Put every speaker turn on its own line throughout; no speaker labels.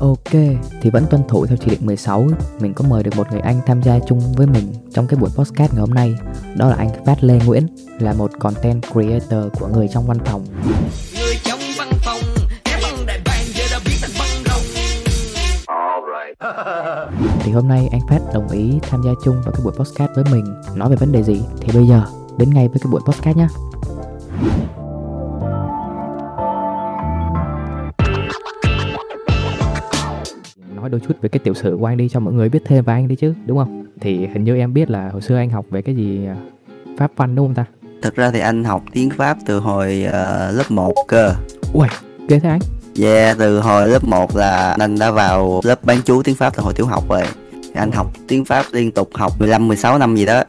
Ok, thì vẫn tuân thủ theo chỉ định 16 Mình có mời được một người anh tham gia chung với mình trong cái buổi podcast ngày hôm nay. Đó là anh Phát Lê Nguyễn Là một content creator của người trong văn phòng.
Người trong văn phòng cái băng đại bàng giờ đã biến thành băng rồng
Thì hôm nay anh Phát đồng ý tham gia chung vào cái buổi podcast với mình. Nói về vấn đề gì? Thì bây giờ đến ngay với cái buổi podcast nhé Nói đôi chút về cái tiểu sử của anh đi cho mọi người biết thêm về anh đi chứ đúng không? Thì hình như em biết là hồi xưa anh học về cái gì à, Pháp văn đúng không ta?
Thực ra thì anh học tiếng Pháp từ hồi ờ, lớp 1 cơ.
Ui, ghê thế anh.
Yeah, từ hồi lớp 1 là anh đã vào lớp bán chú tiếng Pháp từ hồi tiểu học rồi. Anh học tiếng Pháp liên tục học 15-16 năm gì đó.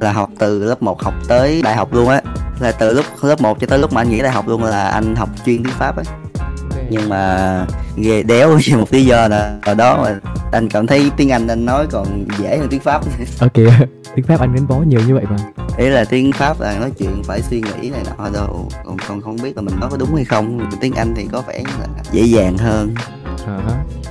Là học từ lớp 1 học tới đại học luôn á. Là từ lúc lớp 1 cho tới lúc mà anh nghỉ đại học luôn là anh học chuyên tiếng Pháp á Nhưng mà ghê đéo vì một lý do là ở đó mà anh cảm thấy tiếng Anh anh nói còn dễ hơn tiếng Pháp.
Ok, tiếng Pháp anh đến bó nhiều như vậy mà.
Ý là tiếng pháp là nói chuyện phải suy nghĩ này nọ đâu. Còn còn không biết là mình nói có đúng hay không. Tiếng anh thì có vẻ là dễ dàng hơn
hả.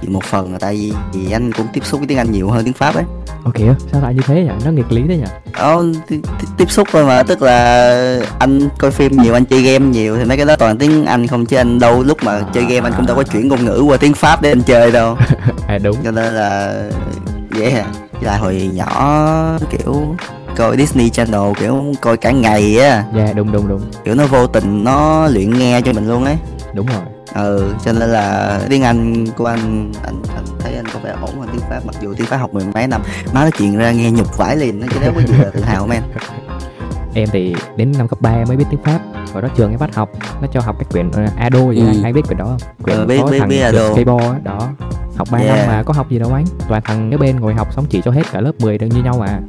chỉ một phần là tại vì, vì anh cũng tiếp xúc với tiếng anh nhiều hơn tiếng pháp ấy.
Ok, sao lại như thế nhỉ? Nó nghịch lý thế nhỉ?
Ồ, ti- ti- tiếp xúc thôi mà tức là anh coi phim nhiều anh chơi game nhiều thì mấy cái đó toàn tiếng anh không chứ anh đâu lúc mà chơi game anh cũng đâu có chuyển ngôn ngữ qua tiếng pháp để anh chơi đâu.
À đúng.
Cho nên là dễ à với lại hồi nhỏ kiểu coi Disney Channel kiểu coi cả ngày á.
Dạ đúng đúng đúng.
Kiểu nó vô tình nó luyện nghe cho mình luôn ấy.
Đúng rồi
ừ cho nên là tiếng anh của anh anh, anh thấy anh có vẻ ổn hơn tiếng pháp mặc dù tiếng pháp học mười mấy năm. Nói chuyện ra nghe nhục vãi liền nó chứ nếu có gì là tự hào men.
Em thì đến năm cấp 3 em mới biết tiếng Pháp Ở đó trường em bắt học Nó cho học cái quyển uh, Ado gì
Ừ.
anh biết quyển đó không? Quyển
Ờ, biết-
có
biết-
thằng
biết
skateboard á, đó. Học 3
Yeah.
năm mà có học gì đâu anh. Toàn thằng cái bên ngồi học xong chỉ cho hết cả lớp 10 đều như nhau mà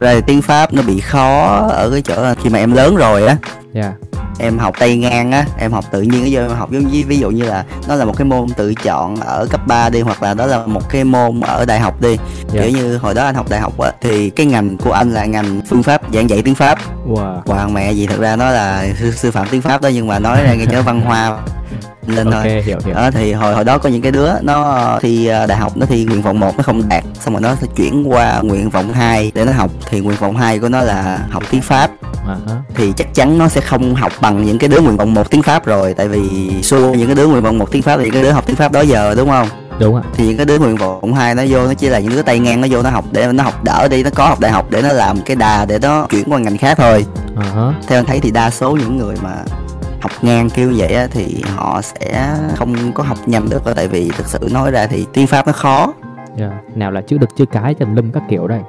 ra thì tiếng pháp nó bị khó ở cái chỗ là khi mà em lớn rồi á
Dạ
em học tay ngang á em học tự nhiên ở giờ em học giống như ví dụ như là nó là một cái môn tự chọn ở cấp 3 đi hoặc là đó là một cái môn ở đại học đi.
Dạ.
kiểu như hồi đó anh học đại học á thì cái ngành của anh là ngành phương pháp giảng dạy tiếng pháp.
Wow.
Hoàng mẹ gì thật ra nó là sư, sư phạm tiếng pháp đó nhưng mà nói ra nghe cho văn hoa lên
Ok
thôi
hiểu hiểu.
Đó thì hồi hồi đó có những cái đứa nó thi ờ, đại học nó thi nguyện vọng một nó không đạt. Xong rồi nó sẽ chuyển qua nguyện vọng 2 để nó học. Thì nguyện vọng 2 của nó là học tiếng pháp thì chắc chắn nó sẽ không học bằng những cái đứa nguyện vọng một tiếng pháp rồi tại vì xua những cái đứa nguyện vọng một tiếng pháp là những cái đứa học tiếng pháp đó giờ đúng không?
Đúng ạ.
Thì những cái đứa nguyện vọng hai nó vô nó chỉ là những đứa tay ngang nó vô nó học để nó học đỡ đi nó có học đại học để nó làm cái đà để nó chuyển qua ngành khác thôi.
Hả.
theo anh thấy thì đa số những người mà học ngang kêu vậy á, thì họ sẽ không có học nhanh được tại vì thực sự nói ra thì tiếng pháp nó khó.
Dạ. Nào là chữ đực chữ cái trần lâm các kiểu đây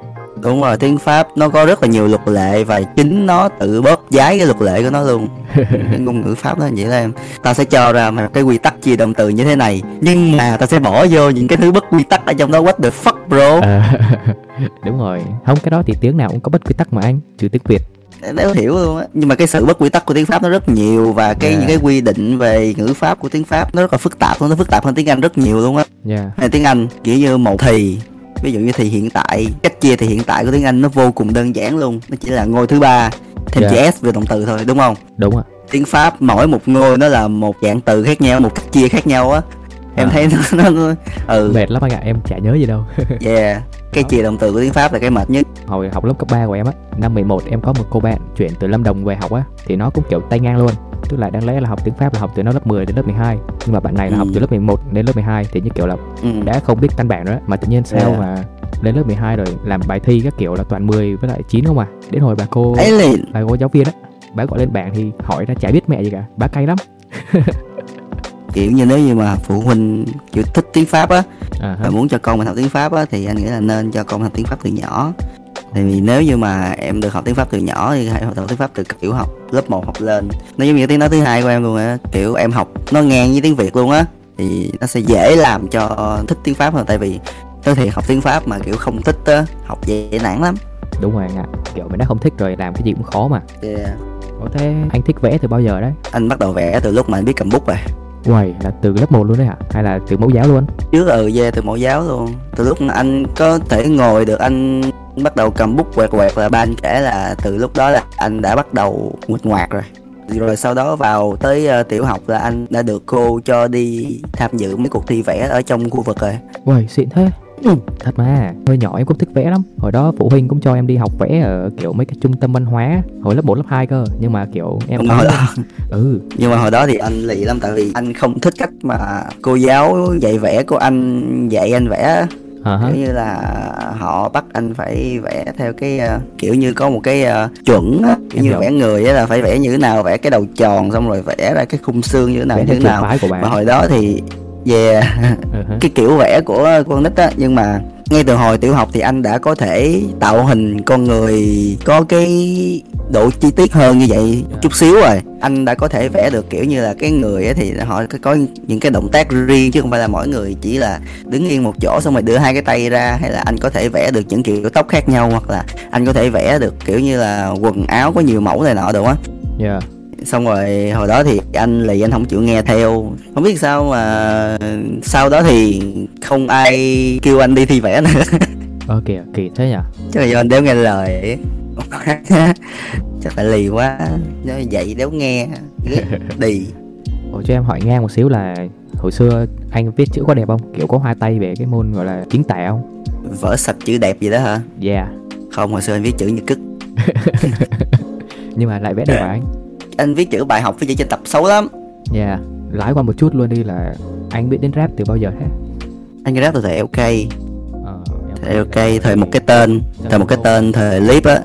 đúng rồi tiếng pháp nó có rất là nhiều luật lệ và chính nó tự bóp giái cái luật lệ của nó luôn. Cái ngôn ngữ pháp nó vậy đó em. Ta sẽ cho ra một cái quy tắc chia động từ như thế này. Nhưng mà ta sẽ bỏ vô những cái thứ bất quy tắc ở trong đó. What the fuck bro?
À, Đúng rồi. Không cái đó thì tiếng nào cũng có bất quy tắc mà anh. Trừ tiếng Việt.
Đéo hiểu luôn á. Nhưng mà cái sự bất quy tắc của tiếng pháp nó rất nhiều và cái
Yeah.
những cái quy định về ngữ pháp của tiếng pháp nó rất là phức tạp luôn. Nó phức tạp hơn tiếng anh rất nhiều luôn á. Hay tiếng Anh kiểu như một thì ví dụ như thì hiện tại cách chia thì hiện tại của tiếng Anh nó vô cùng đơn giản luôn. Nó chỉ là ngôi thứ ba thêm
Dạ.
chữ s về động từ thôi đúng không?
Đúng ạ.
Tiếng Pháp mỗi một ngôi nó là một dạng từ khác nhau một cách chia khác nhau á. Em
À.
thấy nó, nó, nó ừ.
Mệt lắm anh ạ em chả nhớ gì đâu.
Yeah. Cái chia động từ của tiếng Pháp là cái mệt nhất.
Hồi học lớp cấp 3 của em á năm 11 em có một cô bạn chuyển từ Lâm Đồng về học á thì nó cũng kiểu tay ngang luôn tức là đáng lẽ là học tiếng Pháp là học từ nó lớp 10 đến lớp 12 nhưng mà bạn này là
Ừ.
học từ lớp 11 đến lớp 12 thì như kiểu là
ừ.
đã không biết căn bản nữa mà tự nhiên sao
Yeah.
mà lên lớp 12 rồi làm bài thi các kiểu là toàn 10 với lại 9 không à. Đến hồi bà cô
ấy là
bà cô giáo viên á bà gọi lên bảng thì hỏi ra chả biết mẹ gì cả. Bà cay lắm.
Kiểu như nếu như mà phụ huynh kiểu thích tiếng Pháp á
à,
và muốn cho con mình học tiếng Pháp á thì anh nghĩ là nên cho con học tiếng Pháp từ nhỏ vì nếu như mà em được học tiếng Pháp từ nhỏ thì hãy học tiếng Pháp từ tiểu học lớp 1 học lên. Nó giống như tiếng nói thứ hai của em luôn á kiểu em học nó ngang với tiếng Việt luôn á thì nó sẽ dễ làm cho thích tiếng Pháp hơn. Tại vì nói thiệt học tiếng Pháp mà kiểu không thích á học dễ nản lắm.
Đúng rồi anh ạ kiểu mình đã không thích rồi làm cái gì cũng khó mà.
Yeah.
Ủa thế anh thích vẽ từ bao giờ đấy?
Anh bắt đầu vẽ từ lúc mà anh biết cầm bút rồi.
Uầy, là từ lớp 1 luôn đấy hả? Hay là từ mẫu giáo luôn?
trước ừ yeah, từ mẫu giáo luôn. Từ lúc anh có thể ngồi được anh bắt đầu cầm bút quẹt quẹt là ba anh kể là từ lúc đó là anh đã bắt đầu nguệch ngoạc rồi. Rồi sau đó vào tới ờ, tiểu học là anh đã được cô cho đi tham dự mấy cuộc thi vẽ ở trong khu vực rồi.
Uầy, xịn thế. Thật mà, hồi nhỏ em cũng thích vẽ lắm. Hồi đó phụ huynh cũng cho em đi học vẽ ở kiểu mấy cái trung tâm văn hóa. Hồi lớp 4, lớp 2 cơ. Nhưng mà kiểu em
mà hồi đó
Ừ,
nhưng mà hồi đó thì anh lì lắm. Tại vì anh không thích cách mà cô giáo dạy vẽ của anh dạy anh vẽ
hả?
kiểu như là họ bắt anh phải vẽ theo cái ờ, kiểu như có một cái ờ, chuẩn á kiểu
Em
như
hiểu.
vẽ người á là phải vẽ như thế nào vẽ cái đầu tròn xong rồi vẽ ra cái khung xương như thế nào
Vẽ
như thế nào mà hồi đó thì yeah.
Ừ, hả?
cái kiểu vẽ của con nít á nhưng mà ngay từ hồi tiểu học thì anh đã có thể tạo hình con người có cái độ chi tiết hơn như vậy chút xíu rồi. Anh đã có thể vẽ được kiểu như là cái người thì họ có- có những cái động tác riêng chứ không phải là mỗi người chỉ là đứng yên một chỗ xong rồi đưa hai cái tay ra hay là anh có thể vẽ được những kiểu tóc khác nhau hoặc là anh có thể vẽ được kiểu như là quần áo có nhiều mẫu này nọ được á.
Yeah
xong rồi hồi đó thì anh lì anh không chịu nghe theo. Không biết sao mà sau đó thì không ai kêu anh đi thi vẽ nữa.
Ờ kìa, kỳ thế nhỉ?
Chắc là do anh đéo nghe lời. Chắc là lì quá. Nó dạy đéo nghe. Đi.
Ủa cho em hỏi ngang một xíu là Hồi xưa anh viết chữ có đẹp không? Kiểu có hoa tay về cái môn gọi là kiến tả không?
vỡ sạch chữ đẹp gì đó hả?
Yeah.
Không hồi xưa anh viết chữ như cứt.
Nhưng mà lại vẽ đẹp hả anh?
Anh viết chữ bài học với chữ trên tập xấu lắm.
Yeah Lái qua một chút luôn đi là Anh biết đến rap từ bao giờ thế?
anh rap từ thời ok
Ờ,
thời ok. Thời một cái tên thời một cái tên thời clip á.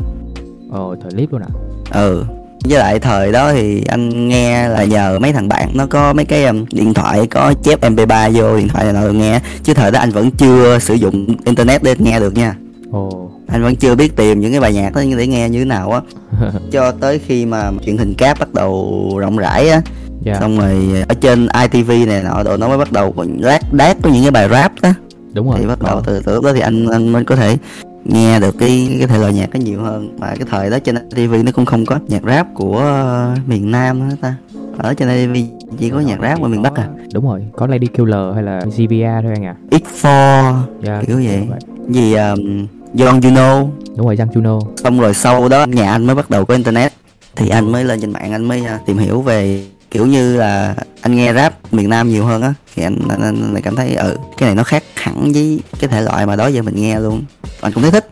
Ồ, thời clip luôn à?
ừ. Với lại thời đó thì anh nghe là nhờ mấy thằng bạn nó có mấy cái um, điện thoại có chép mp3 vô điện thoại này nọ nghe. Chứ thời đó anh vẫn chưa sử dụng internet để nghe được nha.
Ồ,
anh vẫn chưa biết tìm những cái bài nhạc đó để nghe như thế nào á. Cho tới khi mà truyền hình cáp bắt đầu rộng rãi á.
Yeah
xong rồi ở trên ITV này nọ đồ nó mới bắt đầu còn rác đát có những cái bài rap đó
Đúng rồi.
Thì bắt đầu từ từ lúc đó thì anh anh mới có thể nghe được cái cái thể loại nhạc nó nhiều hơn. Mà cái thời đó trên TV nó cũng không có nhạc rap của ờ, miền Nam nữa ta. Ở trên TV chỉ có nhạc rap của miền Bắc à.
Đúng rồi, có Lady Killer hay là GBA thôi anh à
X4
yeah,
Kiểu vậy. gì um, You Know
Đúng rồi, Giang Juno.
Xong rồi sau đó nhà anh mới bắt đầu có internet. Thì anh mới lên trên mạng anh mới à, tìm hiểu về kiểu như là anh nghe rap miền Nam nhiều hơn á. Thì anh anh, anh lại cảm thấy ừ cái này nó khác hẳn với cái thể loại mà đó giờ mình nghe luôn. Anh cũng thấy thích.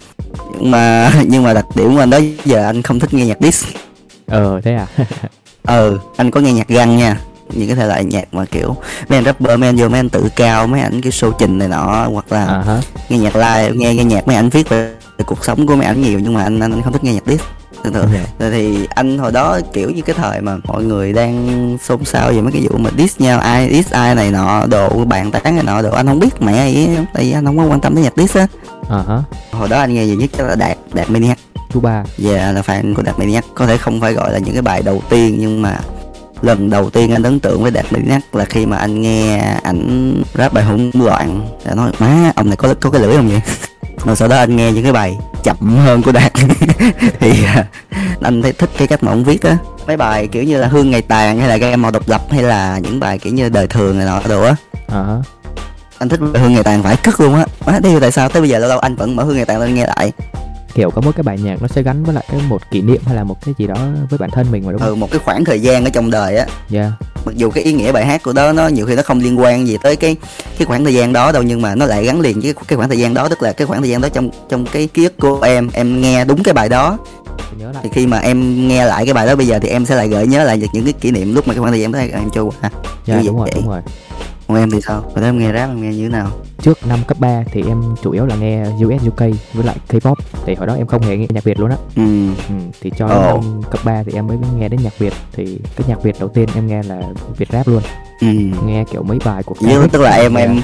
Nhưng mà nhưng mà đặc điểm của anh đó giờ anh không thích nghe nhạc diss.
Ờ, thế à?
ừ anh có nghe nhạc găng nha những cái thể loại nhạc mà kiểu mấy anh rapper mấy anh vô mấy anh tự cao mấy ảnh cái show trình này nọ hoặc là
hả?
nghe nhạc live nghe nghe nhạc mấy ảnh viết về, về cuộc sống của mấy ảnh nhiều nhưng mà anh anh, không thích nghe nhạc diss thường thường
Dạ.
Rồi thì anh hồi đó kiểu như cái thời mà mọi người đang xôn xao về mấy cái vụ mà diss nhau ai diss ai này nọ đồ bàn tán này nọ đồ anh không biết mẹ hết, tại vì anh không có quan tâm đến nhạc diss á
hả?
hồi đó anh nghe nhiều nhất là đạt đạt maniac
Chú ba
về là fan của đạt maniac có thể không phải gọi là những cái bài đầu tiên nhưng mà lần đầu tiên anh ấn tượng với đạt maniac là khi mà anh nghe ảnh rap bài hỗn loạn. Đã nói má ông này có có cái lưỡi không vậy? Rồi sau đó anh nghe những cái bài chậm hơn của đạt. Thì à, anh thấy thích cái cách mà ông viết á. Mấy bài kiểu như là hương ngày tàn hay là game màu độc lập hay là những bài kiểu như đời thường này nọ đồ á.
À
anh thích hương ngày tàn phải cất luôn á. Má điều tại sao? Tới bây giờ lâu lâu anh vẫn mở hương ngày tàn lên nghe lại
Kiểu có một cái bài nhạc nó sẽ gắn với lại cái một kỷ niệm hay là một cái gì đó với bản thân mình mà đúng không?
ừ một cái khoảng thời gian ở trong đời á.
Yeah
mặc dù cái ý nghĩa bài hát của đó nó nhiều khi nó không liên quan gì tới cái cái khoảng thời gian đó đâu nhưng mà nó lại gắn liền với cái khoảng thời gian đó tức là cái khoảng thời gian đó trong trong cái ký ức của em em nghe đúng cái bài đó.
Nhớ lại.
Thì khi mà em nghe lại cái bài đó bây giờ thì em sẽ lại gợi nhớ lại những cái kỷ niệm lúc mà cái khoảng thời gian đó em trôi qua.
Yeah
như
đúng rồi,
vậy.
đúng rồi
còn em thì sao? Hồi đó em nghe rap em nghe như thế nào?
Trước năm cấp 3 thì em chủ yếu là nghe US UK với lại K-pop. Thì hồi đó em không hề nghe nhạc Việt luôn á.
Ừ.
Ừ, Thì cho đến năm cấp 3 thì em mới nghe đến nhạc Việt. Thì cái nhạc Việt đầu tiên em nghe là Việt rap luôn.
Ừ.
Nghe kiểu mấy bài của Caric.
tức là em
Dạ.
em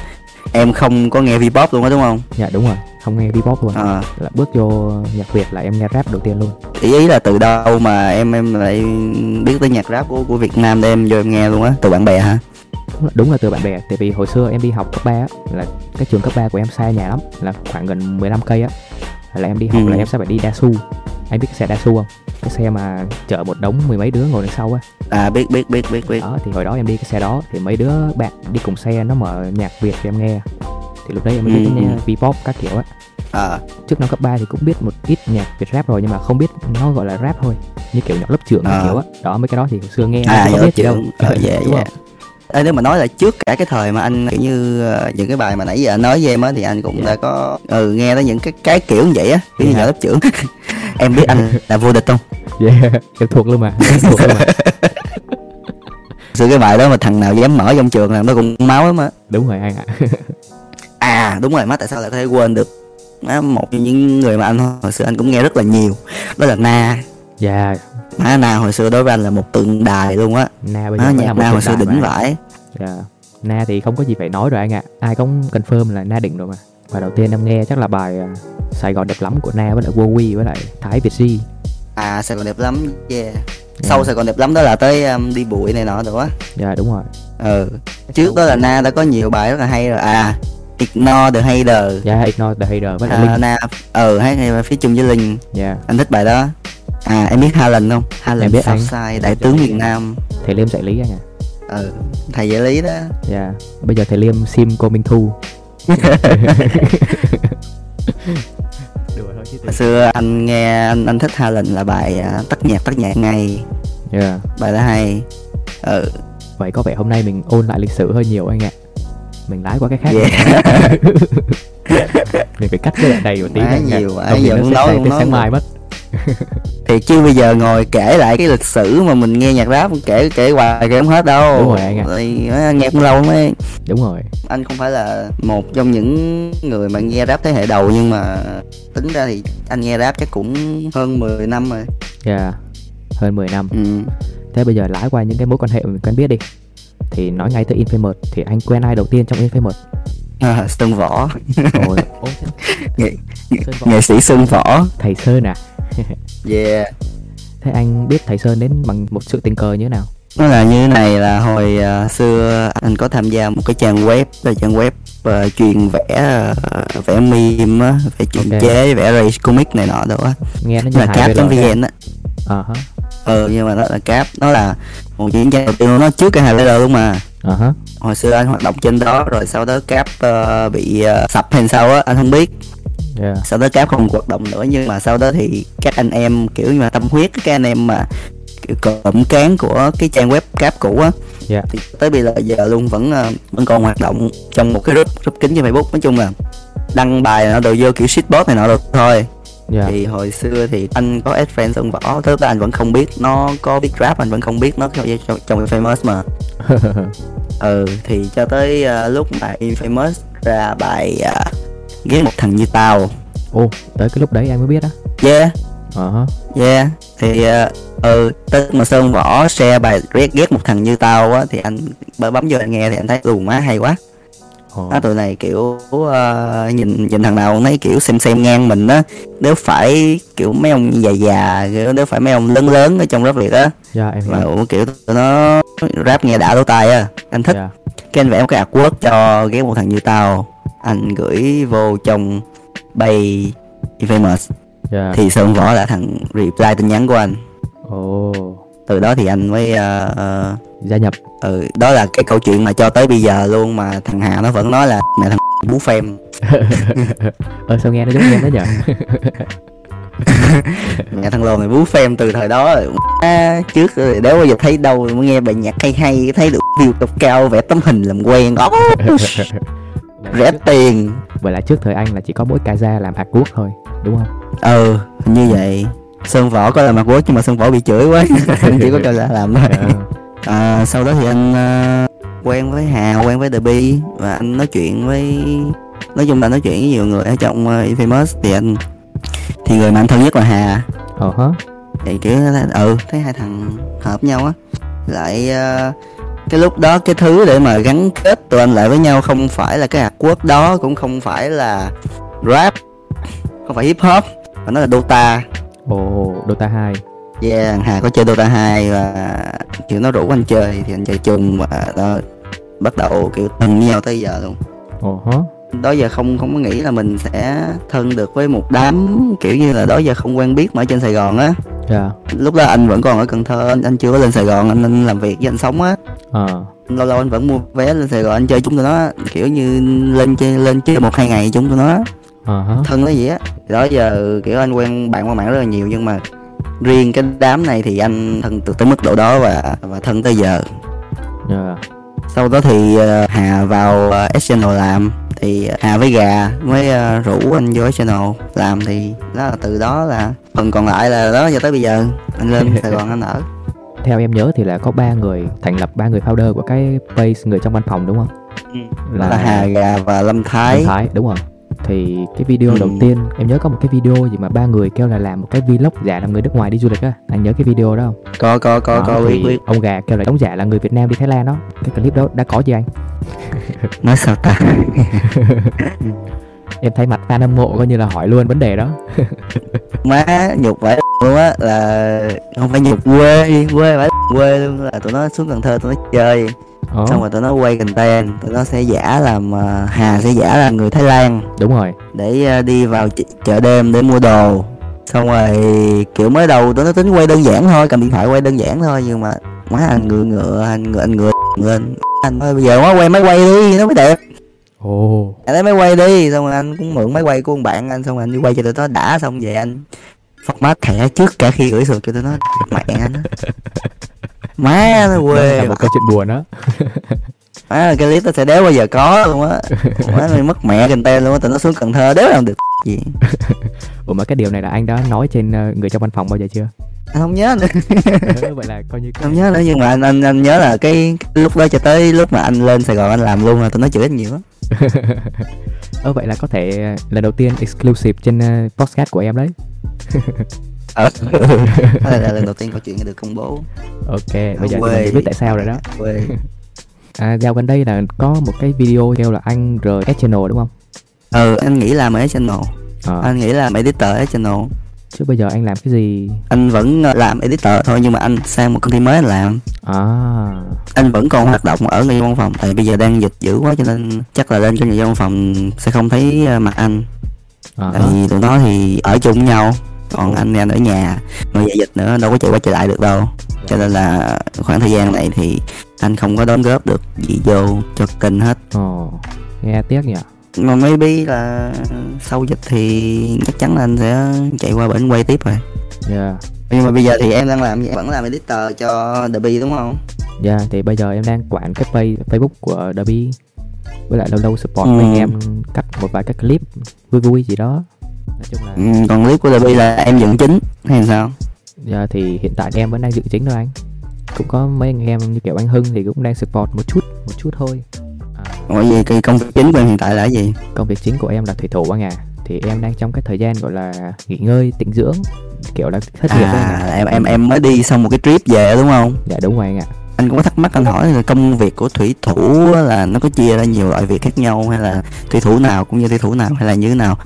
em không có nghe V-pop luôn á đúng không?
Dạ đúng rồi, không nghe K-pop luôn.
À,
là bước vô nhạc Việt là em nghe rap đầu tiên luôn.
Ý ý là từ đâu mà em em lại biết tới nhạc rap của của Việt Nam để em vô em nghe luôn á, từ bạn bè hả?
Đúng là, đúng là từ bạn bè tại vì hồi xưa em đi học cấp 3 á, là cái trường cấp 3 của em xa nhà lắm là khoảng gần 15 cây á. Là em đi học
Ừ.
là em sẽ phải đi đa su anh biết cái xe đa su không? Cái xe mà chở một đống mười mấy đứa ngồi đằng sau á.
À biết biết biết biết biết.
đó thì hồi đó em đi cái xe đó thì mấy đứa bạn đi cùng xe nó mở nhạc việt cho em nghe. Thì lúc đấy em mới biết
Ừ,
đến
ừ.
nghe V-pop các kiểu á.
Ờ
trước năm cấp 3 thì cũng biết một ít nhạc Việt rap rồi nhưng mà không biết nó gọi là rap thôi như kiểu nhỏ lớp trưởng
Ờ.
kiểu á. Đó mấy cái đó thì hồi xưa nghe
à
không biết gì đâu.
ờ dạ
đúng
dạ.
không?
Ê, nếu mà nói là trước cả cái thời mà anh kiểu như ờ, những cái bài mà nãy giờ anh nói với em á thì anh cũng
Dạ.
đã có ừ, nghe tới những cái cái kiểu như vậy á kiểu như
Dạ.
nhỏ lớp trưởng. Em biết anh là vô địch không?
Yeah em thuộc luôn mà em thuộc luôn mà.
Sự cái bài đó mà thằng nào dám mở trong trường là nó cũng máu lắm á.
Đúng rồi anh ạ.
À đúng rồi má tại sao lại có thể quên được? Má một trong những người mà anh hồi xưa anh cũng nghe rất là nhiều đó là na.
Dạ
má na hồi xưa đối với anh là một tượng đài luôn á.
Na bây giờ
má nhạc na hồi xưa đỉnh vãi.
Dạ. Na thì không có gì phải nói rồi anh ạ. Ai cũng confirm là Na đỉnh rồi mà. Và đầu tiên em nghe chắc là bài à, Sài Gòn đẹp lắm của Na với lại Wowy với lại Thái Việt Di.
À sài gòn đẹp lắm yeah. Sau sài gòn đẹp lắm đó là tới um, đi bụi này nọ nữa.
Dạ đúng rồi.
Ừ. Trước đó là na đã có nhiều bài rất là hay rồi. À ignore the hater.
Dạ Ignore the Hater với lại
à,
Linh.
Na ừ hay hay phía chung với linh.
Dạ.
Anh thích bài đó à em biết Haaland không? Haaland
Em biết anh.
Southside đại tướng Việt Nam.
Thầy Liêm dạy lý anh ạ.
Ừ thầy dạy lý đó.
Dạ Bây giờ thầy Liêm sim cô Minh Thu. Đùa thôi chứ
hồi xưa anh nghe anh anh thích Haaland là bài à, tắt nhạc tắt nhạc ngay.
Dạ.
Bài đó hay. Ừ.
Vậy có vẻ hôm nay mình ôn lại lịch sử hơi nhiều anh ạ. Mình lái qua cái khác.
Yeah.
Mình phải cắt cái đoạn này một tí ạ.
nhiều, quá giờ
nó
muốn
sẽ
nói
tới
nói
sáng mai mất
thì chứ bây giờ ngồi kể lại cái lịch sử mà mình nghe nhạc rap kể kể hoài kể không hết đâu.
Đúng rồi anh ạ.
thì á, nghe cũng lâu mới.
Đúng rồi.
Anh không phải là một trong những người mà nghe rap thế hệ đầu nhưng mà tính ra thì anh nghe rap chắc cũng hơn 10 năm rồi.
Dạ Hơn 10 năm.
Ừ.
Thế bây giờ lái qua những cái mối quan hệ mà mình quen biết đi. Thì nói ngay tới Infamous Thì anh quen ai đầu tiên trong Infamous
à, Sơn Võ.
Ôi,
nghệ,
Võ.
nghệ sĩ Sơn Võ.
Thầy Sơn à?
Yeah.
Thế anh biết thầy Sơn đến bằng một sự tình cờ như thế nào?
Nó là như thế này là hồi à, xưa anh có tham gia một cái trang web là trang web à, chuyên vẽ à, vẽ meme á vẽ chuyên
Ok.
chế vẽ race comic này nọ nữa
Nghe nó như
là
hài VL
cap.vn á.
Ờ hả.
Ừ nhưng mà nó là cap. Nó là một chiến trang đầu tiên nó trước cái hai leader luôn mà
Hả.
Hồi xưa anh hoạt động trên đó rồi sau đó cap ờ, bị ờ, sập hay sao á anh không biết.
Dạ.
Sau đó cap không hoạt động nữa nhưng mà sau đó thì các anh em kiểu như là tâm huyết các anh em mà kiểu cụm cán của cái trang web cap cũ á
Dạ.
thì tới bây giờ giờ luôn vẫn vẫn còn hoạt động trong một cái group group kín trên facebook. Nói chung là đăng bài nó đồ vô kiểu shitpost này nọ được thôi
Dạ.
Thì hồi xưa thì anh có add friend Sơn Võ tức là anh vẫn không biết nó có biết rap anh vẫn không biết nó trong, trong, Infamous mà. Ừ thì cho tới ờ, lúc mà Infamous ra bài uh, ghét một thằng như tao.
Ồ tới cái lúc đấy anh mới biết á?
Yeah.
Ờ. Hả
yeah thì ờ, ừ tới mà Sơn Võ share bài ghét ghét một thằng như tao á thì anh bấm vô anh nghe thì anh thấy lùn má hay quá
Ồ
á tụi này kiểu ờ, nhìn nhìn thằng nào cũng thấy kiểu xem xem ngang mình á. Nếu phải kiểu mấy ông già già kiểu nếu phải mấy ông lớn lớn ở trong rap việt á.
Dạ em
mà
hiểu.
kiểu tụi nó rap nghe đã lỗ tai á. Anh thích.
Dạ.
Cái anh vẽ một cái artwork cho ghé một thằng như tao. Anh gửi vô trong bay famous.
Dạ.
Thì sơn võ là thằng reply tin nhắn của anh.
Ồ.
Từ đó thì anh mới ờ, ờ,
Gia nhập.
Ừ đó là cái câu chuyện mà cho tới bây giờ luôn mà thằng hà nó vẫn nói là mẹ thằng bú phèm.
Ờ sao nghe nó giống em đó nhờ
mẹ thằng lồn này bú phèm từ thời đó rồi. À, trước đéo bao giờ thấy đâu mới nghe bài nhạc hay hay thấy được view top cao vẽ tấm hình làm quen. Ó rẻ tiền.
Vậy là trước thời anh là chỉ có mỗi Kaza làm hạt quốc thôi Đúng không?
ừ như vậy. Sơn võ có làm mặt quốc nhưng mà sơn võ bị chửi quá. Chỉ có ra làm thôi.
Ờ,
à, sau đó thì anh ờ, quen với hà quen với the Bee và anh nói chuyện với nói chung là nói chuyện với nhiều người ở trong uh, infamous. Thì anh thì người mà anh thân nhất là hà.
Ờ hả?
Thì kiểu ừ thấy hai thằng hợp nhau á. Lại ờ, cái lúc đó cái thứ để mà gắn kết tụi anh lại với nhau không phải là cái hạt quốc đó cũng không phải là rap không phải hip hop mà nó là dota.
Ồ Dota 2
yeah hà có chơi dota 2 và kiểu nó rủ anh chơi thì anh chơi chung và đó bắt đầu kiểu thân nhau tới giờ luôn.
Hả?
Đó giờ không không có nghĩ là mình sẽ thân được với một đám kiểu như là đó giờ không quen biết mà ở trên sài gòn á.
Dạ.
Lúc đó anh vẫn còn ở cần thơ anh, anh chưa có lên sài gòn anh, anh làm việc với anh sống á.
Ờ
lâu lâu anh vẫn mua vé lên sài gòn anh chơi chúng tụi nó kiểu như lên chơi lên chơi một hai ngày chúng tụi nó
hả.
thân nó gì á. Đó giờ kiểu anh quen bạn qua mạng rất là nhiều nhưng mà riêng cái đám này thì anh thân từ tới mức độ đó và và thân tới giờ
Dạ.
sau đó thì ờ, Hà vào uh, Channel làm thì Hà với Gà mới ờ, rủ anh vô Channel làm thì đó là từ đó là phần còn lại là đó cho tới bây giờ anh lên Sài Gòn anh ở
Theo em nhớ thì là có ba người thành lập ba người founder của cái page người trong văn phòng đúng không?
là, là Hà Gà và Lâm Thái
Thái. Thái đúng rồi. Thì cái video
Ừ.
đầu tiên em nhớ có một cái video gì mà ba người kêu là làm một cái vlog giả làm người nước ngoài đi du lịch á. Anh nhớ cái video đó không?
có có có
Đó,
có
thì
biết biết
Ông gà kêu là đóng giả là người Việt Nam đi Thái Lan đó. Cái clip đó đã có gì anh?
nói sao ta
Em thấy mặt fan hâm mộ coi như là hỏi luôn vấn đề đó.
má nhục vãi luôn á là không phải nhục quê quê vãi quê luôn là tụi nó xuống Cần Thơ tụi nó chơi
Ồ,
xong rồi tụi nó quay content tụi nó sẽ giả làm ờ, Hà sẽ giả là người Thái Lan.
Đúng rồi.
để ờ, đi vào ch- chợ đêm để mua đồ. Xong rồi kiểu mới đầu tụi nó tính quay đơn giản thôi cầm điện thoại quay đơn giản thôi nhưng mà má anh ngựa ngựa anh ngựa anh ngựa lên anh ơi bây giờ quá quay máy quay đi nó mới đẹp.
Ồ,
anh lấy máy quay đi xong rồi anh cũng mượn máy quay của ông bạn anh xong rồi anh đi quay cho tụi nó đã xong về anh format thẻ trước cả khi gửi sượt cho tụi nó mẹ anh má nó quê
là một câu chuyện buồn đó.
má cái clip nó sẽ đéo bao giờ có luôn á má mày mất mẹ content luôn á tụi nó xuống cần thơ đéo làm được gì
Ủa mà cái điều này là anh đã nói trên ờ, người trong văn phòng bao giờ chưa?
anh không nhớ nữa
Ờ, Vậy là coi như
không nhớ nữa nhưng mà anh anh anh nhớ là cái, cái lúc đó cho tới lúc mà anh lên sài gòn anh làm luôn là tụi nó chửi anh nhiều lắm
Ờ vậy là có thể lần đầu tiên exclusive trên podcast của em đấy.
Ờ là lần đầu tiên câu chuyện được công bố.
Ok, bây giờ
Quê.
mình biết tại sao rồi đó.
quê.
À, dạo gần đây là có một cái video kêu là anh rời S channel đúng không?
ừ anh nghĩ làm ở channel.
Ờ,
anh nghĩ làm editor ở channel.
Chứ bây giờ anh làm cái gì?
anh vẫn ờ, làm editor thôi nhưng mà anh sang một công ty mới anh làm.
À,
anh vẫn còn hoạt động ở người văn phòng tại bây giờ đang dịch dữ quá cho nên chắc là lên cho người văn phòng sẽ không thấy ờ, mặt anh.
À,
tại vì tụi nó thì ở chung với nhau còn anh anh ở nhà mà giờ dịch nữa đâu có chạy qua chạy lại được đâu cho nên là khoảng thời gian này thì anh không có đóng góp được gì vô cho kênh hết
ồ, nghe tiếc nhỉ?
mà maybe là sau dịch thì chắc chắn là anh sẽ chạy qua bển quay tiếp rồi
Yeah.
nhưng mà bây giờ thì em đang làm gì vẫn làm editor cho The Bee đúng không
Dạ, thì bây giờ em đang quản cái page Facebook của Derby với lại lâu lâu support
Ừ.
anh em cắt một vài cái clip vui vui gì đó. Nói chung là
ừ, còn clip của Bee là em dựng chính hay sao?
Dạ thì hiện tại em vẫn đang dựng chính thôi anh. Cũng có mấy anh em như kiểu anh Hưng thì cũng đang support một chút, một chút thôi. À,
Ủa gì cái công việc chính của em hiện tại là gì?
Công việc chính của em là thủy thủ anh à Thì em đang trong cái thời gian gọi là nghỉ ngơi, tĩnh dưỡng Kiểu là thất nghiệp anh
à
à
em em em mới đi xong một cái trip về đúng không?
Dạ đúng rồi anh ạ
anh cũng có thắc mắc anh hỏi là công việc của thủy thủ là nó có chia ra nhiều loại việc khác nhau hay là thủy thủ nào cũng như thủy thủ nào hay là như thế nào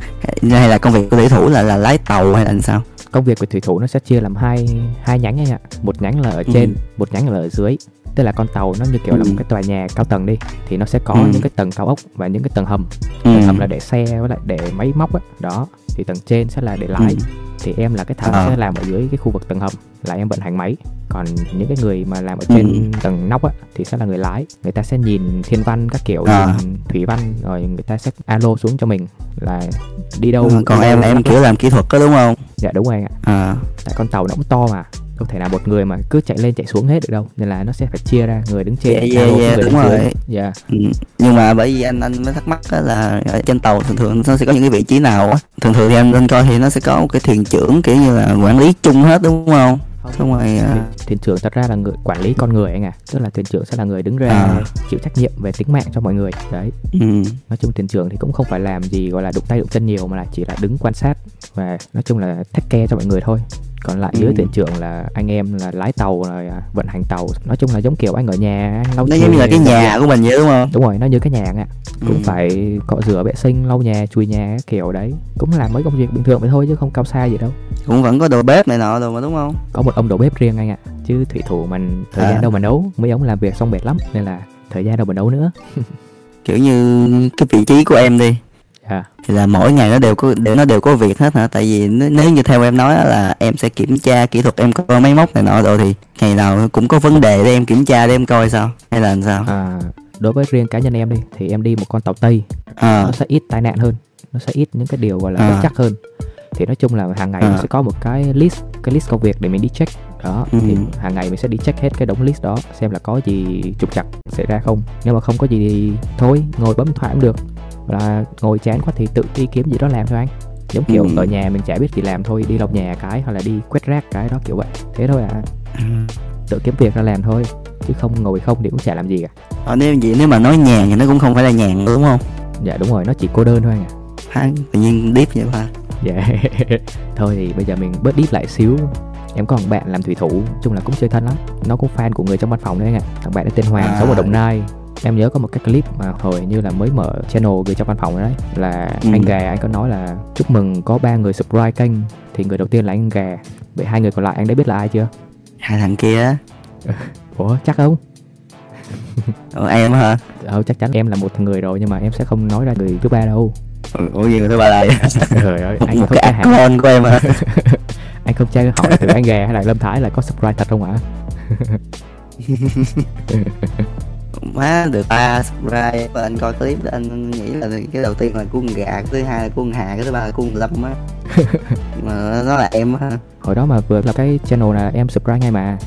hay, là công việc của thủy thủ là là lái tàu hay là làm sao
Công việc của thủy thủ nó sẽ chia làm hai hai nhánh anh ạ Một nhánh là ở trên, một nhánh là ở dưới Tức là con tàu nó như kiểu là
Ừ.
một cái tòa nhà cao tầng đi Thì nó sẽ có
Ừ.
những cái tầng cao ốc và những cái tầng hầm
ừ.
Tầng hầm là để xe với lại để máy móc á Đó Thì tầng trên sẽ là để lái
Ừ.
thì em là cái thằng
Ờ.
sẽ làm ở dưới cái khu vực tầng hầm là em vận hành máy còn những cái người mà làm ở trên
Ừ.
tầng nóc á thì sẽ là người lái người ta sẽ nhìn thiên văn các kiểu
À.
thủy văn rồi người ta sẽ alo xuống cho mình là đi đâu
Ừ, còn em
đâu,
em kiểu làm kỹ thuật đó đúng không
dạ đúng rồi ạ
à
tại con tàu nó cũng to mà không thể nào một người mà cứ chạy lên chạy xuống hết được đâu nên là nó sẽ phải chia ra người đứng trên alo với
dạ,
người
đúng
đứng dưới
rồi.
dạ
ừ. nhưng mà bởi vì anh anh mới thắc mắc á là ở trên tàu thường thường nó sẽ có những cái vị trí nào á thường thường thì anh lên coi thì nó sẽ có một cái thuyền trưởng kiểu như là quản lý chung hết đúng không xong rồi à,
thuyền, trưởng thật ra là người quản lý con người anh à tức là thuyền trưởng sẽ là người đứng ra
À.
chịu trách nhiệm về tính mạng cho mọi người. Đấy.
Ừ.
nói chung thuyền trưởng thì cũng không phải làm gì gọi là đụng tay đụng chân nhiều mà là chỉ là đứng quan sát và nói chung là take care cho mọi người thôi còn lại dưới
Ừ.
thuyền trưởng là anh em là lái tàu rồi vận hành tàu. Nói chung là giống kiểu anh ở nhà anh lau
nó giống như là cái nhà của mình vậy đúng không?
Đúng rồi nó như cái nhà ạ. Cũng
Ừ.
phải cọ rửa vệ sinh lau nhà chùi nhà kiểu đấy. Cũng làm mấy công việc bình thường vậy thôi chứ không cao xa gì đâu.
Cũng vẫn có đồ bếp này nọ rồi mà đúng không?
Có một ông đầu bếp riêng anh ạ. Chứ thủy thủ mình thời
À.
gian đâu mà nấu. Mấy ông làm việc xong mệt lắm nên là thời gian đâu mà nấu nữa.
Kiểu như cái vị trí của em đi là mỗi ngày nó đều có đều nó đều có việc hết hả? Tại vì nếu, như theo em nói là em sẽ kiểm tra kỹ thuật em có máy móc này nọ rồi thì ngày nào cũng có vấn đề để em kiểm tra để em coi sao? Hay là làm sao?
À, đối với riêng cá nhân em đi thì em đi một con tàu tây.
À,
nó sẽ ít tai nạn hơn nó sẽ ít những cái điều gọi là
À.
bất chắc hơn. Thì nói chung là hàng ngày
À.
mình sẽ có một cái list cái list công việc để mình đi check. Đó
Ừ.
thì hàng ngày mình sẽ đi check hết cái đống list đó xem là có gì trục trặc xảy ra không. Nếu mà không có gì thì thôi ngồi bấm thoại cũng được là ngồi chán quá thì tự đi kiếm gì đó làm thôi anh. Giống kiểu
Ừ.
ở nhà mình chả biết gì làm thôi đi lau nhà cái hoặc là đi quét rác cái đó kiểu vậy. Thế thôi à. Tự kiếm việc ra làm thôi chứ không ngồi không thì cũng chả làm gì cả.
Ờ, nếu vậy nếu mà nói nhàn thì nó cũng không phải là nhàn đúng không?
Dạ đúng rồi nó chỉ cô đơn thôi anh à
ha tự nhiên deep vậy ba
dạ. Thôi thì bây giờ mình bớt deep lại xíu em có thằng bạn làm thủy thủ chung là cũng chơi thân lắm. Nó cũng fan của người trong văn phòng đấy anh ạ. Thằng bạn ấy tên Hoàng
À.
sống ở Đồng Nai. Em nhớ có một cái clip mà hồi như là mới mở channel người trong văn phòng đấy. Là
Ừ.
anh gà anh có nói là chúc mừng có ba người subscribe kênh. Thì người đầu tiên là anh gà. Vậy hai người còn lại anh đã biết là ai chưa?
Hai thằng kia. Á
ủa chắc không?
Ờ, em hả?
Ờ chắc chắn em là một người rồi nhưng mà em sẽ không nói ra người thứ ba đâu.
Ủa gì người thứ ba lại
trời ơi anh
một cái con của em hả
anh không tra hỏi từ anh gà hay là lâm thái là có subscribe thật không ạ?
Má được ba subscribe và anh coi clip đó anh nghĩ là cái đầu tiên là con gà cái thứ hai là con hà cái thứ ba là con lâm á. Mà nó là em á.
Hồi đó mà vừa lập cái channel là em subscribe ngay mà.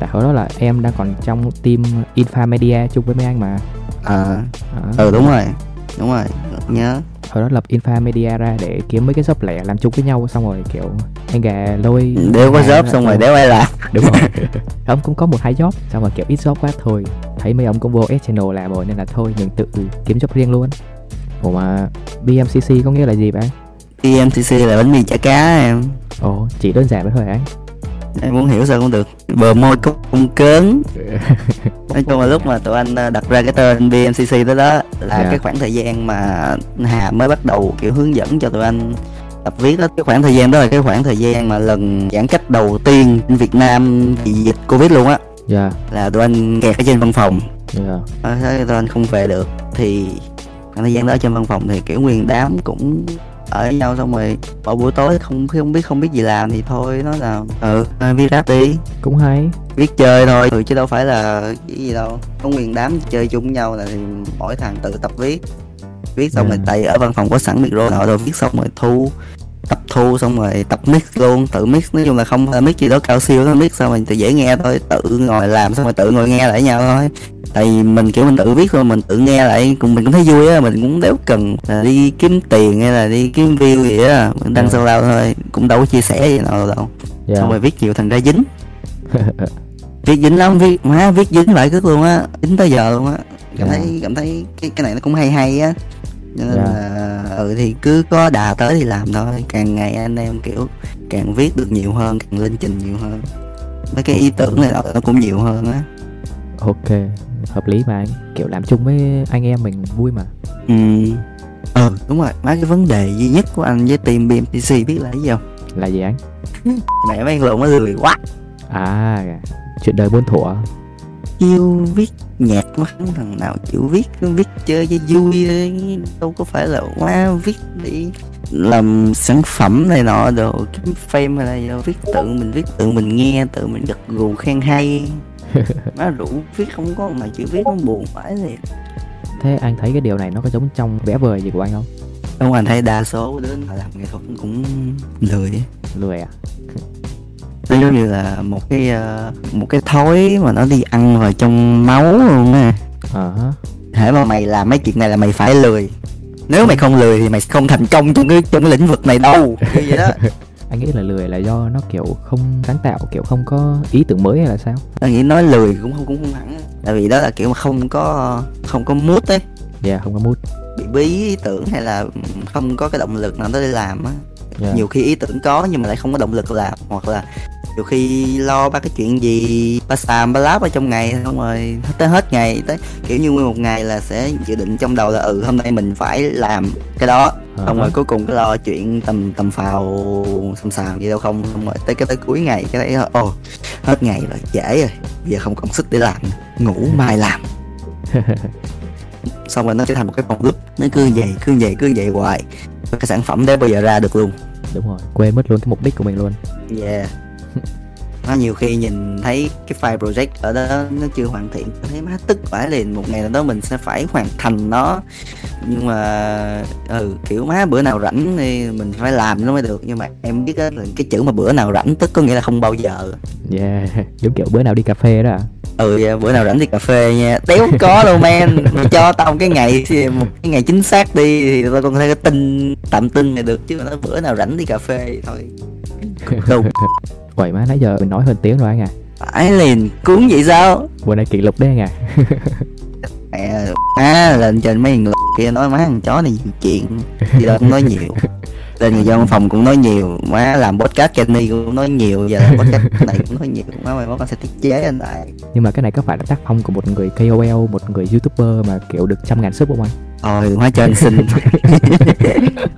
Tại hồi đó là em đang còn trong team Infa Media chung với mấy anh mà.
Ờ
Đó.
ừ đúng rồi đúng rồi nhớ
hồi đó lập Infa Media ra để kiếm mấy cái job lẻ làm chung với nhau xong rồi kiểu anh gà lôi
đéo có
ra-
xong rồi đéo ai làm.
Đúng rồi. Ông cũng có một hai job xong rồi kiểu ít job quá thôi. Thấy mấy ông cũng vô S channel làm rồi nên là thôi mình tự kiếm job riêng luôn. Ủa mà BMCC có nghĩa là gì vậy
TMTC là bánh mì chả cá em.
Ồ chỉ đơn giản vậy thôi anh
em muốn hiểu sao cũng được. Bờ môi cung cớn nói chung là lúc mà tụi anh ờ, đặt ra cái tên BMCC đó đó là
Dạ.
cái khoảng thời gian mà Hà mới bắt đầu kiểu hướng dẫn cho tụi anh tập viết đó. Cái khoảng thời gian đó là cái khoảng thời gian mà lần giãn cách đầu tiên Việt Nam vì dịch Covid luôn á.
Dạ.
Là tụi anh kẹt ở trên văn phòng.
Dạ.
Ờ, thế tụi anh không về được. Thì khoảng thời gian đó ở trên văn phòng thì kiểu nguyên đám cũng ở với nhau xong rồi vào buổi tối không không biết không biết gì làm thì thôi nói là ừ viết rap đi.
Cũng hay.
Viết chơi thôi ừ, chứ đâu phải là cái gì đâu. Có nguyên đám chơi chung với nhau là thì mỗi thằng tự tập viết. Viết xong
Ừ.
rồi tại ở văn phòng có sẵn micro nọ rồi viết xong rồi thu tập thu xong rồi tập mix luôn tự mix. Nói chung là không mix gì đó cao siêu nó mix xong rồi tự dễ nghe thôi tự ngồi làm xong rồi tự ngồi nghe lại nhau thôi tại vì mình kiểu mình tự viết thôi mình tự nghe lại cùng mình cũng thấy vui á mình cũng đéo cần là đi kiếm tiền hay là đi kiếm view gì á mình đăng
Ừ.
solo lao thôi cũng đâu có chia sẻ gì nào đâu.
Dạ.
Xong rồi viết nhiều thành ra dính. Viết dính lắm viết má viết dính lại cứ luôn á dính tới giờ luôn á. Cảm
Dạ.
thấy cảm thấy cái cái này nó cũng hay hay á. Cho nên
Dạ.
là ừ thì cứ có đà tới thì làm thôi. Càng ngày anh em kiểu càng viết được nhiều hơn càng lên trình nhiều hơn. Mấy cái ý tưởng này nó cũng nhiều hơn á.
Ok hợp lý mà anh. Kiểu làm chung với anh em mình vui mà.
Ừ. Ừ đúng rồi mấy cái vấn đề duy nhất của anh với team BMTC biết là cái gì không?
Là gì anh?
Mẹ mấy lộn nó lười quá.
À chuyện đời buôn thủa.
Yêu viết nhạc mà không thằng nào chịu viết viết chơi cho vui đâu có phải là quá viết đi làm sản phẩm này nọ đồ kiếm fame hay là gì đâu viết tự mình viết tự mình nghe tự mình gật gù khen hay. Má rủ viết không có mà chịu viết nó buồn phải thì
thế anh thấy cái điều này nó có giống trong vẽ vời gì của anh không?
Không anh thấy đa số đứa nào làm nghệ thuật cũng lười
lười à?
Nó giống như là một cái ờ, một cái thói mà nó đi ăn vào trong máu luôn á.
Ờ hả.
Hễ mà mày làm mấy chuyện này là mày phải lười nếu mày không lười thì mày không thành công trong cái trong cái lĩnh vực này đâu. Như vậy đó.
Anh nghĩ là lười là do nó kiểu không sáng tạo kiểu không có ý tưởng mới hay là sao?
Tao nghĩ nói lười cũng không cũng không hẳn tại vì đó là kiểu mà không có không có mood ấy.
Dạ không có mood.
Bị bí ý tưởng hay là không có cái động lực nào đó để làm á.
Dạ.
Nhiều khi ý tưởng có nhưng mà lại không có động lực làm hoặc là nhiều khi lo ba cái chuyện gì ba xàm ba láp ở trong ngày xong rồi tới hết ngày tới kiểu như nguyên một ngày là sẽ dự định trong đầu là ừ hôm nay mình phải làm cái đó.
Ờ
xong rồi cuối cùng cái lo chuyện tầm tầm phào xàm xàm gì đâu không xong rồi tới cái tới cuối ngày cái thấy ồ hết ngày rồi trễ rồi bây giờ không còn sức để làm ngủ mai làm. Xong rồi nó sẽ thành một cái vòng loop nó cứ vậy cứ vậy cứ vậy hoài. Và cái sản phẩm đấy bao giờ ra được luôn.
Đúng rồi quên mất luôn cái mục đích của mình luôn.
Yeah nó nhiều khi nhìn thấy cái file project ở đó nó chưa hoàn thiện thấy má tức phải liền. Một ngày nào đó mình sẽ phải hoàn thành nó. Nhưng mà ừ kiểu má bữa nào rảnh thì mình phải làm nó mới được. Nhưng mà em biết á là cái chữ mà bữa nào rảnh tức có nghĩa là không bao giờ.
Yeah giống kiểu bữa nào đi cà phê đó à.
Ừ dạ, bữa nào rảnh đi cà phê nha. Đéo có đâu men. Mày cho tao một cái ngày một cái ngày chính xác đi thì tao còn có thể tin tạm tin này được. Chứ nói bữa nào rảnh đi cà phê thôi đâu?
Vậy má nãy giờ mình nói hơn tiếng rồi anh à.
Phải liền cuốn vậy sao?
Bữa nay kỷ lục đấy anh à.
Mẹ á lên trên mấy người kia nói má thằng chó này nhiều chuyện. Đi lên cũng nói nhiều. Lên người dân phòng cũng nói nhiều. Má làm podcast Kenny cũng nói nhiều. Giờ làm podcast này cũng nói nhiều. Má mày con sẽ tiết chế anh lại.
Nhưng mà cái này có phải là tác phong của một người KOL một người youtuber mà kiểu được trăm ngàn sub không anh?
Thôi má anh xin.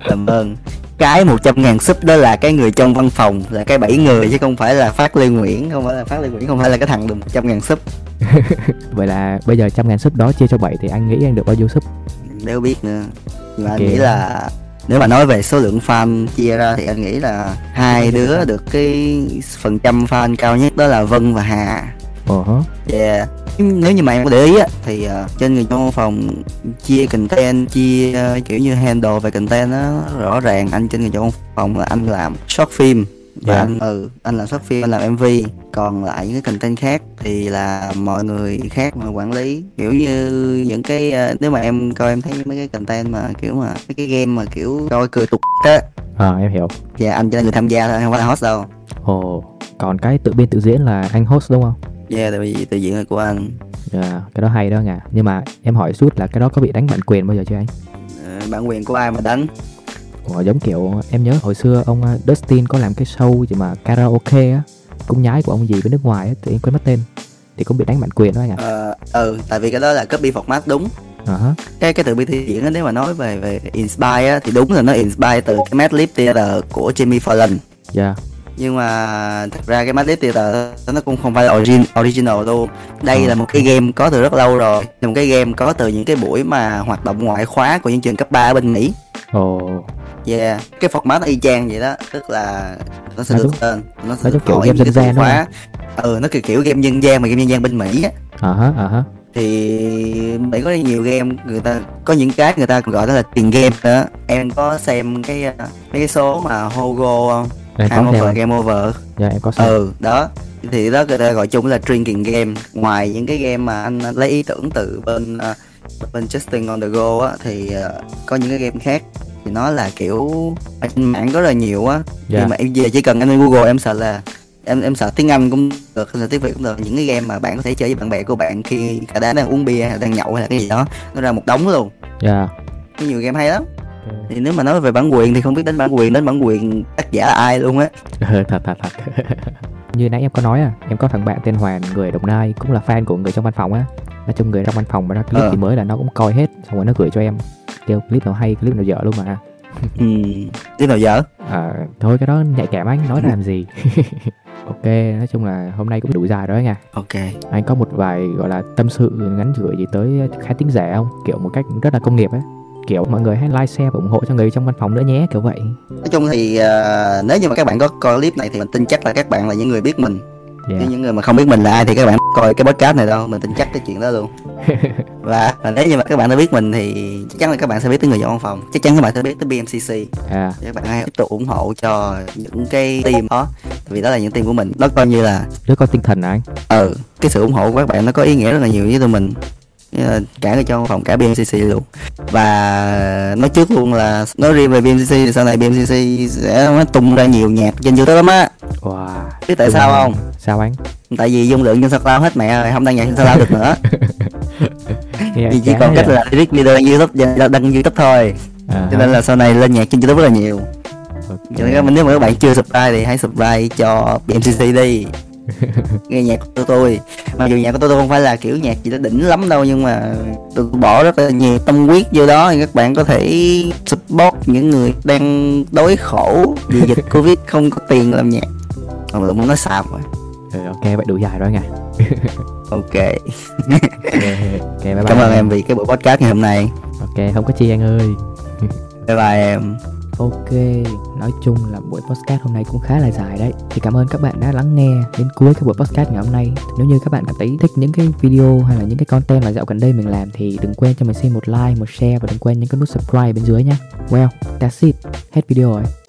Cảm ơn cái 100 ngàn sub đó là cái người trong văn phòng là cái bảy người chứ không phải là phát lê nguyễn không phải là phát lê nguyễn không phải là cái thằng được 100 ngàn sub.
Vậy là bây giờ trăm ngàn sub đó chia cho bảy thì anh nghĩ anh được bao nhiêu sub?
Đéo biết nữa. Nhưng mà
Ok.
anh nghĩ là nếu mà nói về số lượng fan chia ra thì anh nghĩ là hai đứa được cái phần trăm fan cao nhất đó là Vân và Hà
hả?
Yeah. Nếu như mà em có để ý á thì ờ, trên người trong phòng chia content chia ờ, kiểu như handle về content á rõ ràng anh trên người trong phòng là anh làm short film và
Dạ.
anh ừ anh làm short film anh làm mv còn lại những cái content khác thì là mọi người khác mà quản lý. Kiểu như những cái ờ, nếu mà em coi em thấy mấy cái content mà kiểu mà mấy cái game mà kiểu coi cười tục á.
À em hiểu.
Và anh chỉ là người tham gia thôi không phải là host đâu.
Ồ còn cái tự biên tự diễn là anh host đúng không
yeah tại vì tự diện là của anh.
Dạ, cái đó hay đó nha nhưng mà em hỏi chút là cái đó có bị đánh bản quyền bao giờ chưa anh?
Ờ, bản quyền của ai mà đánh?
Ủa, giống kiểu em nhớ hồi xưa ông uh, Dustin có làm cái show gì mà karaoke á cũng nhái của ông gì bên nước ngoài á tự em quên mất tên. Thì cũng bị đánh bản quyền đó anh ạ
Ờ, ừ tại vì cái đó là copy format đúng.
À. hả
cái cái tự biên thi diễn á nếu mà nói về về inspire á thì đúng là nó inspire từ cái Mad Lib Theater của Jimmy Fallon.
Dạ
nhưng mà thật ra cái Mad Lib Theater nó cũng không phải là origin, original luôn đây
Ờ.
là một cái game có từ rất lâu rồi. Là một cái game có từ những cái buổi mà hoạt động ngoại khóa của những trường cấp 3 ở bên Mỹ.
Ồ.
Yeah, cái format nó y chang vậy đó. Tức là nó sẽ
Nó
được tên. Nó sẽ
nó
được
kiểu
hỏi
game
những cái
gian
khóa. Ừ, nó kiểu kiểu game dân gian mà game dân gian bên Mỹ á.
À hả à hả
thì Mỹ có nhiều game người ta có những cái người ta còn gọi đó là tiền game đó em có xem cái uh, mấy cái số mà Hogo không
em có theo
Over
anh.
Game Over.
Dạ em có xem
ừ đó. Thì đó người ta gọi chung là drinking game. Ngoài những cái game mà anh lấy ý tưởng từ bên uh, bên Justin on the go á thì uh, có những cái game khác. Thì nó là kiểu ở trên mạng có rất là nhiều á.
Dạ.
Nhưng mà em về chỉ cần em lên Google em sợ là em em sợ tiếng Anh cũng được hay là tiếng Việt cũng được. Những cái game mà bạn có thể chơi với bạn bè của bạn khi cả đám đang uống bia hay đang nhậu hay là cái gì đó nó ra một đống luôn.
Dạ.
Có nhiều game hay lắm thì nếu mà nói về bản quyền thì không biết đến bản quyền đến bản quyền tác giả là ai luôn á.
Thật thật thật. Như nãy em có nói à em có thằng bạn tên Hoàn người Đồng Nai cũng là fan của người trong văn phòng á. Nói chung người trong văn phòng mà ra clip
Ờ.
thì mới là nó cũng coi hết xong rồi nó gửi cho em. Kêu clip nào hay clip nào dở luôn mà
ừ tiếp nào dở?
À, thôi cái đó nhạy cảm anh nói làm gì? Ok nói chung là hôm nay cũng đủ dài rồi nha.
Ok.
Anh có một vài gọi là tâm sự ngắn gửi gì tới khán thính giả không? Kiểu một cách rất là công nghiệp ấy kiểu mọi người hãy like share và ủng hộ cho người trong văn phòng nữa nhé kiểu vậy.
Nói chung thì ờ, nếu như mà các bạn có coi clip này thì mình tin chắc là các bạn là những người biết mình.
Yeah.
chứ những người mà không biết mình là ai thì các bạn coi cái podcast này đâu mình tin chắc cái chuyện đó luôn. Và, và nếu như mà các bạn đã biết mình thì chắc chắn là các bạn sẽ biết tới người trong văn phòng. Chắc chắn các bạn sẽ biết tới BMCC
à.
Các bạn hãy tiếp tục ủng hộ cho những cái team đó vì đó là những team của mình. Nó coi như là
đứa con tinh thần à anh?
Ừ cái sự ủng hộ của các bạn nó có ý nghĩa rất là nhiều với tụi mình cả người trong phòng cả BMCC luôn. Và nói trước luôn là nói riêng về BMCC thì sau này BMCC sẽ tung ra nhiều nhạc trên YouTube lắm á.
Wow.
Biết tại sao không?
Sao anh
tại vì dung lượng trên SoundCloud hết mẹ rồi không đăng nhạc trên SoundCloud được nữa. Vì chỉ còn cách là edit video lên YouTube đăng YouTube thôi.
À,
cho nên là sau này lên nhạc trên YouTube rất là nhiều.
Ok.
cho nên các- nếu mà các bạn chưa subscribe thì hãy subscribe cho BMCC đi nghe nhạc của tôi mặc dù nhạc của tôi không phải là kiểu nhạc gì đó đỉnh lắm đâu nhưng mà tôi bỏ rất là nhiều tâm huyết vô đó thì các bạn có thể support những người đang đối khổ vì dịch covid không có tiền làm nhạc. Còn lượng muốn nói sao rồi
Ừ, ok vậy đủ dài rồi anh à
ok.
Ok, ok bye bye
cảm ơn em vì cái buổi podcast ngày hôm nay.
Ok không có chi anh ơi.
Bye bye em
Ok, nói chung là buổi podcast hôm nay cũng khá là dài đấy. Thì cảm ơn các bạn đã lắng nghe đến cuối cái buổi podcast ngày hôm nay. Nếu như các bạn cảm thấy thích những cái video hay là những cái content mà dạo gần đây mình làm Thì đừng quên cho mình xin một like, một share và đừng quên những cái nút subscribe bên dưới nha Well, that's it, hết video rồi.